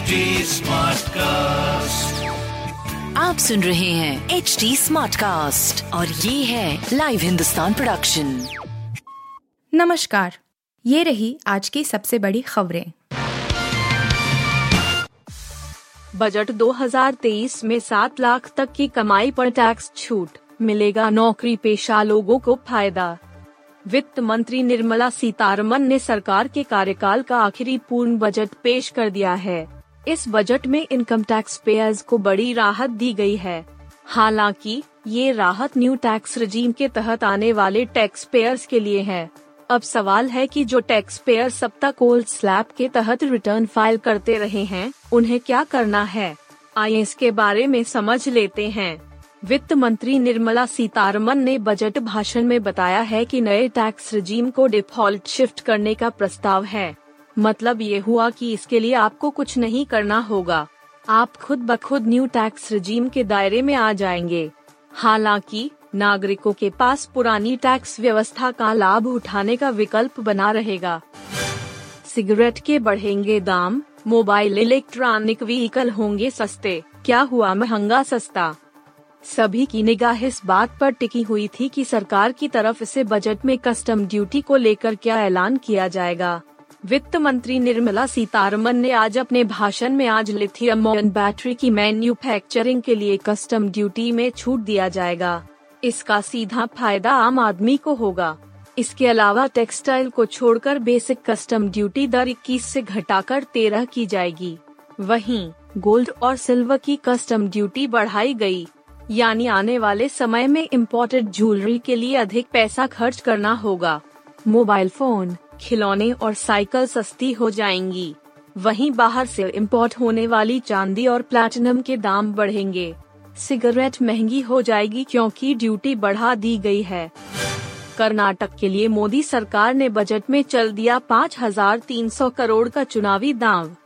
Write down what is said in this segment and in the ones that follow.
HD Smartcast. आप सुन रहे हैं एच डी स्मार्ट कास्ट और ये है लाइव हिंदुस्तान प्रोडक्शन नमस्कार ये रही आज की सबसे बड़ी खबरें। बजट 2023 में सात लाख तक की कमाई पर टैक्स छूट मिलेगा नौकरी पेशा लोगों को फ़ायदा। वित्त मंत्री निर्मला सीतारमन ने सरकार के कार्यकाल का आखिरी पूर्ण बजट पेश कर दिया है। इस बजट में इनकम टैक्स पेयर्स को बड़ी राहत दी गई है। हालाँकि, ये राहत न्यू टैक्स रजीम के तहत आने वाले टैक्स पेयर्स के लिए है। अब सवाल है कि जो टैक्स पेयर सब तक ओल्ड स्लैब के तहत रिटर्न फ़ाइल करते रहे हैं, उन्हें क्या करना है? आइए इसके बारे में समझ लेते हैं। वित्त मंत्री निर्मला सीतारमन ने बजट भाषण में बताया है कि नए टैक्स रजीम को डिफ़ॉल्ट शिफ्ट करने का प्रस्ताव है। मतलब ये हुआ कि इसके लिए आपको कुछ नहीं करना होगा। आप खुद ब खुद न्यू टैक्स रजीम के दायरे में आ जाएँगे। हालाँकि, नागरिकों के पास पुरानी टैक्स व्यवस्था का लाभ उठाने का विकल्प बना रहेगा। सिगरेट के बढ़ेंगे दाम, मोबाइल इलेक्ट्रॉनिक व्हीकल होंगे सस्ते। क्या हुआ महँगा सस्ता? सभी की निगाह इस बात पर टिकी हुई थी कि सरकार की तरफ़ से बजट में कस्टम ड्यूटी को लेकर क्या ऐलान किया जाएगा। वित्त मंत्री निर्मला सीतारमन ने आज अपने भाषण में आज लिथियम आयन बैटरी की मैन्युफैक्चरिंग के लिए कस्टम ड्यूटी में छूट दिया जाएगा। इसका सीधा फ़ायदा आम आदमी को होगा। इसके अलावा टेक्सटाइल को छोड़कर बेसिक कस्टम ड्यूटी दर 21 से घटाकर 13 की जाएगी। वहीं, गोल्ड और सिल्वर की कस्टम ड्यूटी बढ़ाई गई। यानी आने वाले समय में इम्पोर्टेड ज्वेलरी के लिए अधिक पैसा खर्च करना होगा। मोबाइल फ़ोन खिलौने और साइकिल सस्ती हो जाएँगी। वहीं बाहर से इंपोर्ट होने वाली चांदी और प्लैटिनम के दाम बढ़ेंगे। सिगरेट महँगी हो जाएगी क्योंकि ड्यूटी बढ़ा दी गई है। कर्नाटक के लिए मोदी सरकार ने बजट में चल दिया 5,300 करोड़ का चुनावी दाव।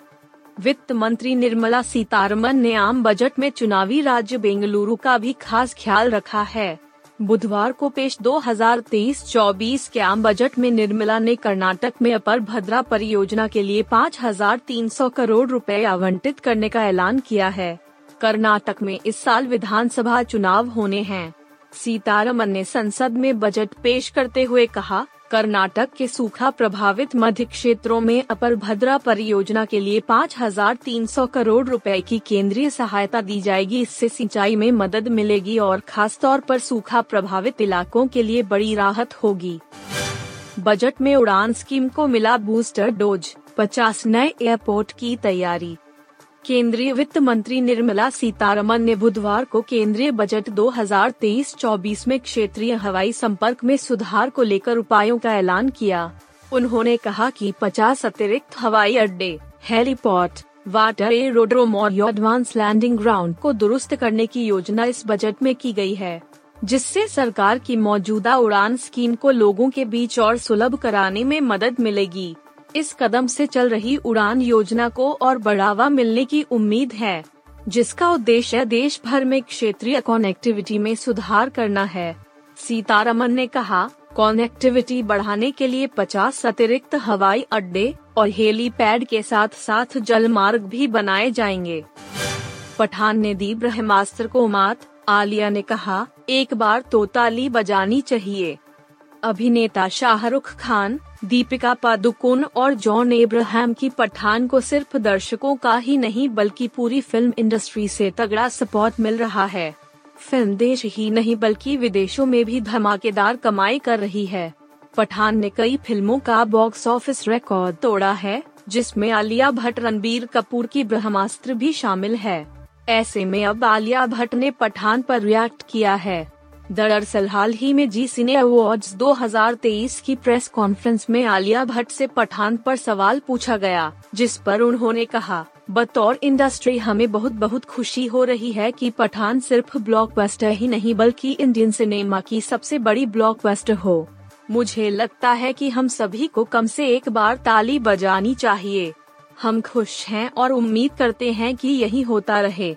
वित्त मंत्री निर्मला सीतारमन ने आम बजट में चुनावी राज्य बेंगलुरु का भी खास ख्याल रखा है। बुधवार को पेश 2023-24 के आम बजट में निर्मला ने कर्नाटक में अपर भद्रा परियोजना के लिए 5,300 करोड़ रुपए आवंटित करने का ऐलान किया है। कर्नाटक में इस साल विधानसभा चुनाव होने हैं। सीतारमन ने संसद में बजट पेश करते हुए कहा कर्नाटक के सूखा प्रभावित मध्य क्षेत्रों में अपर भद्रा परियोजना के लिए 5,300 करोड़ रुपए की केंद्रीय सहायता दी जाएगी। इससे सिंचाई में मदद मिलेगी और खास तौर पर सूखा प्रभावित इलाकों के लिए बड़ी राहत होगी। बजट में उड़ान स्कीम को मिला बूस्टर डोज। 50 नए एयरपोर्ट की तैयारी। केंद्रीय वित्त मंत्री निर्मला सीतारमन ने बुधवार को केंद्रीय बजट 2023-24 में क्षेत्रीय हवाई संपर्क में सुधार को लेकर उपायों का ऐलान किया। उन्होंने कहा कि 50 अतिरिक्त हवाई अड्डे हेलीपोर्ट वाटर एरोड्रोम और एडवांस लैंडिंग ग्राउंड को दुरुस्त करने की योजना इस बजट में की गई है, जिससे सरकार की मौजूदा उड़ान स्कीम को लोगों के बीच और सुलभ कराने में मदद मिलेगी। इस कदम से चल रही उड़ान योजना को और बढ़ावा मिलने की उम्मीद है, जिसका उद्देश्य देश भर में क्षेत्रीय कनेक्टिविटी में सुधार करना है। सीतारमन ने कहा कनेक्टिविटी बढ़ाने के लिए 50 अतिरिक्त हवाई अड्डे और हेलीपैड के साथ साथ जल मार्ग भी बनाए जाएँगे। पठान ने दी ब्रह्मास्त्र को मात आलिया ने कहा, एक बार तो ताली बजानी चाहिए। अभिनेता शाहरुख खान, दीपिका पादुकोण और जॉन एब्राहम की पठान को सिर्फ़ दर्शकों का ही नहीं बल्कि पूरी फ़िल्म इंडस्ट्री से तगड़ा सपोर्ट मिल रहा है। फ़िल्म देश ही नहीं बल्कि विदेशों में भी धमाकेदार कमाई कर रही है। पठान ने कई फ़िल्मों का बॉक्स ऑफ़िस रिकॉर्ड तोड़ा है, जिसमें आलिया भट्ट, रणबीर कपूर की ब्रह्मास्त्र भी शामिल है। ऐसे में अब आलिया भट्ट ने पठान पर रिएक्ट किया है। दरअसल हाल ही में जी सिने अवार्ड्स 2023 की प्रेस कॉन्फ्रेंस में आलिया भट्ट से पठान पर सवाल पूछा गया, जिस पर उन्होंने कहा, बतौर इंडस्ट्री हमें बहुत बहुत खुशी हो रही है कि पठान सिर्फ़ ब्लॉकबस्टर ही नहीं बल्कि इंडियन सिनेमा की सबसे बड़ी ब्लॉकबस्टर हो। मुझे लगता है कि हम सभी को कम से एक बार ताली बजानी चाहिए। हम खुश हैं और उम्मीद करते हैं कि यही होता रहे।